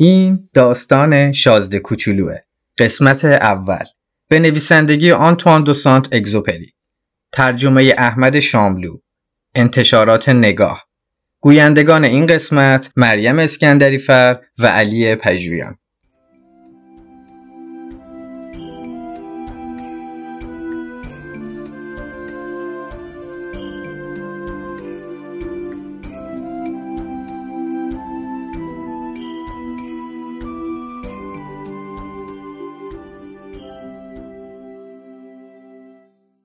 این داستان شازده کوچولوه. قسمت اول. به نویسندگی آنتوان دو سانت اگزوپری. ترجمه احمد شاملو. انتشارات نگاه. گویندگان این قسمت مریم اسکندری فر و علی پژویان.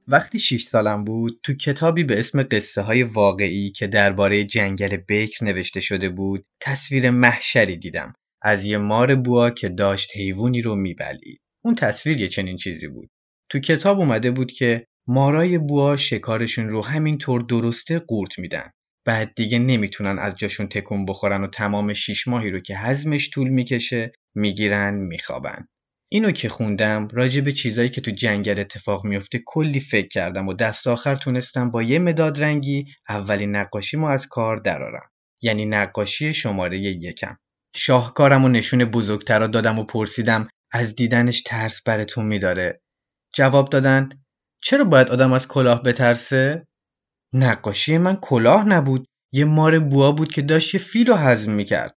وقتی 6 سالم بود تو کتابی به اسم قصه های واقعی که درباره جنگل بکر نوشته شده بود تصویر محشری دیدم. از یه مار بوا که داشت حیوانی رو میبلید اون تصویر یه چنین چیزی بود. تو کتاب اومده بود که مارای بوا شکارشون رو همینطور درسته قورت میدن. بعد دیگه نمی‌تونن از جاشون تکون بخورن و تمام شیش ماهی رو که حزمش طول می‌کشه می‌گیرن میخوابن. اینو که خوندم راجع به چیزایی که تو جنگل اتفاق میفته کلی فکر کردم و دست آخر تونستم با یه مداد رنگی اولین نقاشیمو از کار درارم. یعنی نقاشی شماره یکم. شاهکارم و نشون بزرگترا دادم و پرسیدم از دیدنش ترس براتون میداره؟ جواب دادن چرا باید آدم از کلاه بترسه؟ نقاشی من کلاه نبود یه مار بوا بود که داشت یه فیل رو هضم می‌کرد.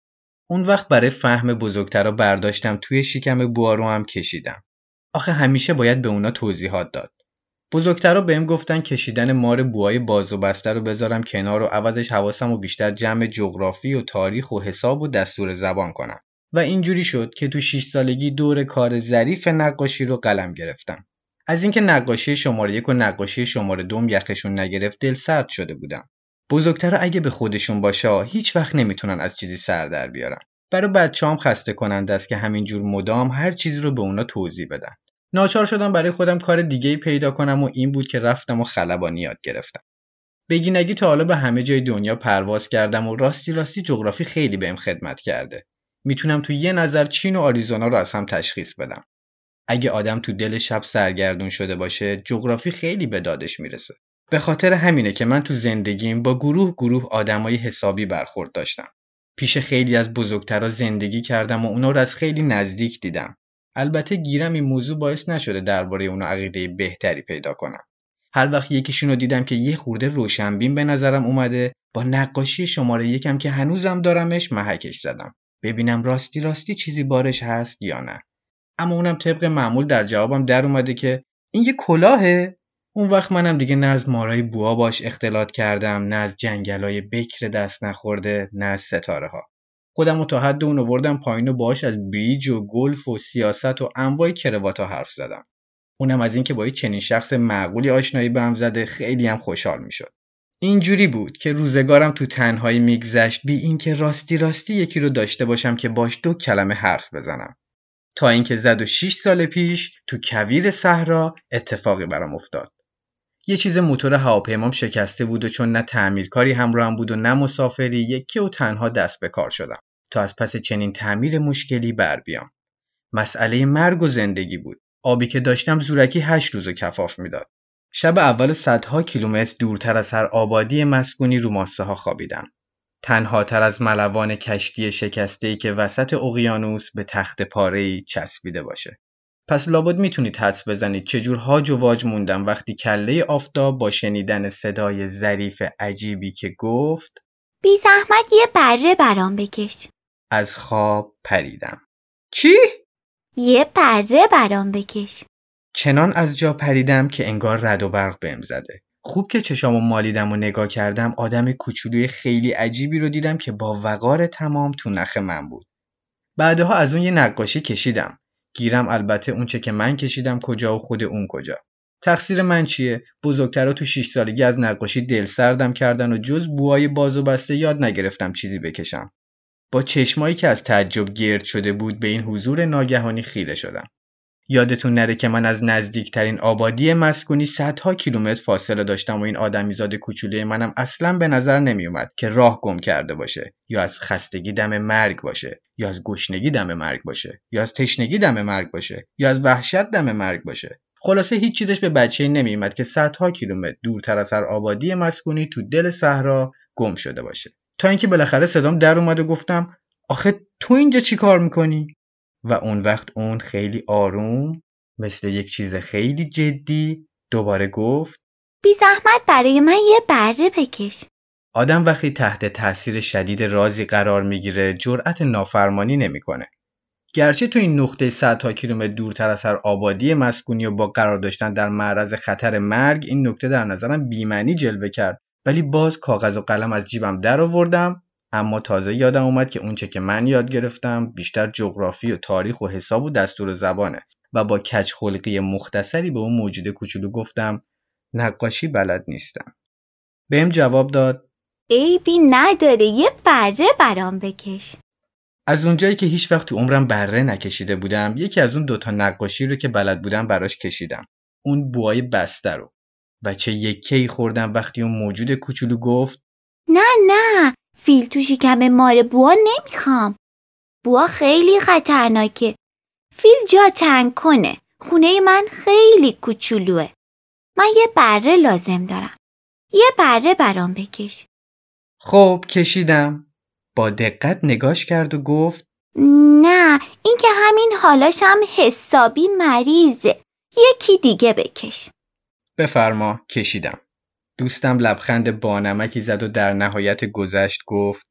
اون وقت برای فهم بزرگترا برداشتم توی شکم بوارو هم کشیدم. آخه همیشه باید به اونا توضیحات داد. بزرگترا بهم گفتن کشیدن مار بوهای باز و بسته رو بذارم کنار و عوضش حواسم و بیشتر جمع جغرافی و تاریخ و حساب و دستور زبان کنم. و اینجوری شد که تو 6 سالگی دور کار ظریف نقاشی رو قلم گرفتم. از اینکه نقاشی شماره یک و نقاشی شماره دوم یخشون نگرفت دل سرد شده بودم. بزرگترا اگه به خودشون باشه هیچ وقت نمی‌تونن از چیزی سر در بیارن. برای بچه هم خسته کننده است که همینجور مدام هر چیزی رو به اونا توضیح بدن. ناچار شدم برای خودم کار دیگه پیدا کنم و این بود که رفتم و خلبانی یاد گرفتم. بگی نگی تا حالا به همه جای دنیا پرواز کردم و راستی راستی جغرافی خیلی بهم خدمت کرده. می‌تونم تو یه نظر چین و آریزونا رو از هم تشخیص بدم. اگه آدم تو دل شب سرگردون شده باشه جغرافی خیلی به دادش می‌رسه. به خاطر همینه که من تو زندگیم با گروه گروه آدمای حسابی برخورد داشتم. پیش خیلی از بزرگترا زندگی کردم و اونا رو از خیلی نزدیک دیدم. البته گیرم این موضوع باعث نشده درباره اونا عقیده بهتری پیدا کنم. هر وقت یکیشون رو دیدم که یه خورده روشنبین به نظرم اومده با نقاشی شماره یکم که هنوزم دارمش محکش زدم. ببینم راستی راستی چیزی بارش هست یا نه. اما اونم طبق معمول در جوابم در اومده که این یه کلاهه اون وقت منم دیگه نه از مارای بوا باش اختلاط کردم نه از جنگلای بکر دست نخورده نه از ستاره ها خودم تا حد اون وردم پایین و باش از بریج و گلف و سیاست و انواع کرواتا حرف زدم. اونم از اینکه با چنین شخص معقولی آشنایی به هم زده خیلی هم خوشحال می‌شد. اینجوری بود که روزگارم تو تنهایی میگذشت بی اینکه راستی راستی یکی رو داشته باشم که باش دو کلمه حرف بزنم. تا اینکه زد و 6 سال پیش تو کویر صحرا اتفاقی برام افتاد. یه چیز موتور هواپیمام شکسته بود و چون نه تعمیرکاری همراهم بود و نه مسافری یکی و تنها دست به کار شدم تا از پس چنین تعمیر مشکلی بر بیام. مسئله مرگ و زندگی بود. آبی که داشتم زورکی هشت روز کفاف می‌داد. شب اول صدها کیلومتر دورتر از هر آبادی مسکونی رو ماسه ها خوابیدم. تنها تر از ملوان کشتی شکسته که وسط اقیانوس به تخت پاره چسبیده باشه. پس لابد می‌تونید حدس بزنید چجور هاج و واج موندم وقتی کله آفتاب با شنیدن صدای ظریف عجیبی که گفت بی زحمت یه بره برام بکش. از خواب پریدم. چی؟ یه بره برام بکش. چنان از جا پریدم که انگار رد و برق بهم زده. خوب که چشامو مالیدم و نگاه کردم آدم کوچولوی خیلی عجیبی رو دیدم که با وقار تمام تو نخ من بود. بعدها از اون یه نقاشی کشیدم. گیرم البته اونچه که من کشیدم کجا و خود اون کجا. تقصیر من چیه؟ بزرگترها تو 6 سالگی از نقاشی دل سردم کردن و جز بوهای باز و بسته یاد نگرفتم چیزی بکشم. با چشمایی که از تعجب گرد شده بود به این حضور ناگهانی خیره شدم. یادتون نره که من از نزدیکترین آبادی مسکونی صدها کیلومتر فاصله داشتم و این آدمیزاد کوچولوی منم اصلا به نظر نمیومد که راه گم کرده باشه یا از خستگی دم مرگ باشه یا از گشنگی دم مرگ باشه یا از تشنگی دم مرگ باشه یا از وحشت دم مرگ باشه خلاصه هیچ چیزش به بچه نمیومد که صدها کیلومتر دورتر از هر آبادی مسکونی تو دل صحرا گم شده باشه تا اینکه بالاخره صدام در اومد و گفتم آخه تو اینجا چی کار می‌کنی؟ و اون وقت اون خیلی آروم مثل یک چیز خیلی جدی دوباره گفت بی زحمت برای من یه بره بکش آدم وقتی تحت تاثیر شدید رازی قرار می‌گیره جرأت نافرمانی نمی‌کنه. گرچه تو این نقطه صدها کیلومتر دورتر از هر آبادی مسکونی و با قرار داشتن در معرض خطر مرگ این نکته در نظرم بیمعنی جلوه کرد ولی باز کاغذ و قلم از جیبم در آوردم اما تازه یادم اومد که اونچه که من یاد گرفتم بیشتر جغرافی و تاریخ و حساب و دستور زبانه و با کچ خلقی مختصری به اون موجود کوچولو گفتم نقاشی بلد نیستم. بهم جواب داد عیبی نداره یه بره برام بکش. از اونجایی که هیچ وقت تو عمرم بره نکشیده بودم یکی از اون دوتا نقاشی رو که بلد بودم براش کشیدم. اون بوهای بسته رو. و چه یکی خوردم وقتی اون موجود کوچولو گفت نه نه. فیل تو شکم مار بوا نمی‌خوام. بوا خیلی خطرناکه. فیل جا تنگ کنه. خونه من خیلی کوچولوه. من یه بره لازم دارم. یه بره برام بکش. خب کشیدم. با دقت نگاش کرد و گفت نه این که همین حالاش هم حسابی مریضه. یکی دیگه بکش. بفرما کشیدم. دوستم لبخند بانمکی زد و در نهایت گذشت گفت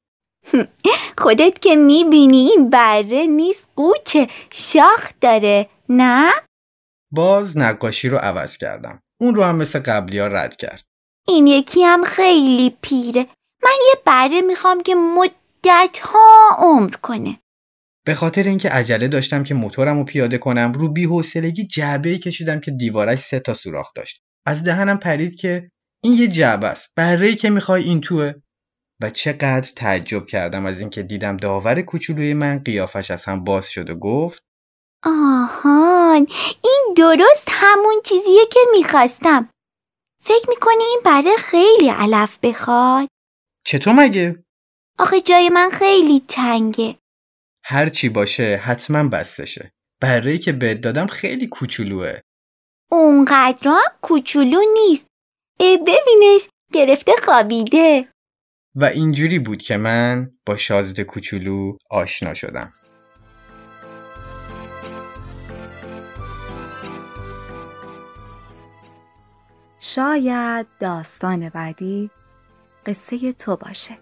خودت که می‌بینی این بره نیست قوچه شاخ داره نه؟ باز نقاشی رو عوض کردم. اون رو هم مثل قبلی ها رد کرد. این یکی هم خیلی پیره. من یه بره می‌خوام که مدت ها عمر کنه. به خاطر اینکه عجله داشتم که موتورم رو پیاده کنم رو بی‌حوصلگی جعبه کشیدم که دیوارش سه تا سوراخ داشت. از دهنم پرید که این یه جعبه است. بره که می‌خوای این توه. و چقدر تعجب کردم از اینکه دیدم داور کوچولوی من قیافش از هم باز شد و گفت آهان این درست همون چیزیه که می‌خواستم. فکر می‌کنی این بره خیلی علف بخواد؟ چطور مگه؟ آخه جای من خیلی تنگه. هر چی باشه حتما بستشه. بره که بهت دادم خیلی کوچولوه. اونقدر هم کوچولو نیست. ببینش گرفته خوابیده. و اینجوری بود که من با شازده کوچولو آشنا شدم. شاید داستان بعدی قصه تو باشه.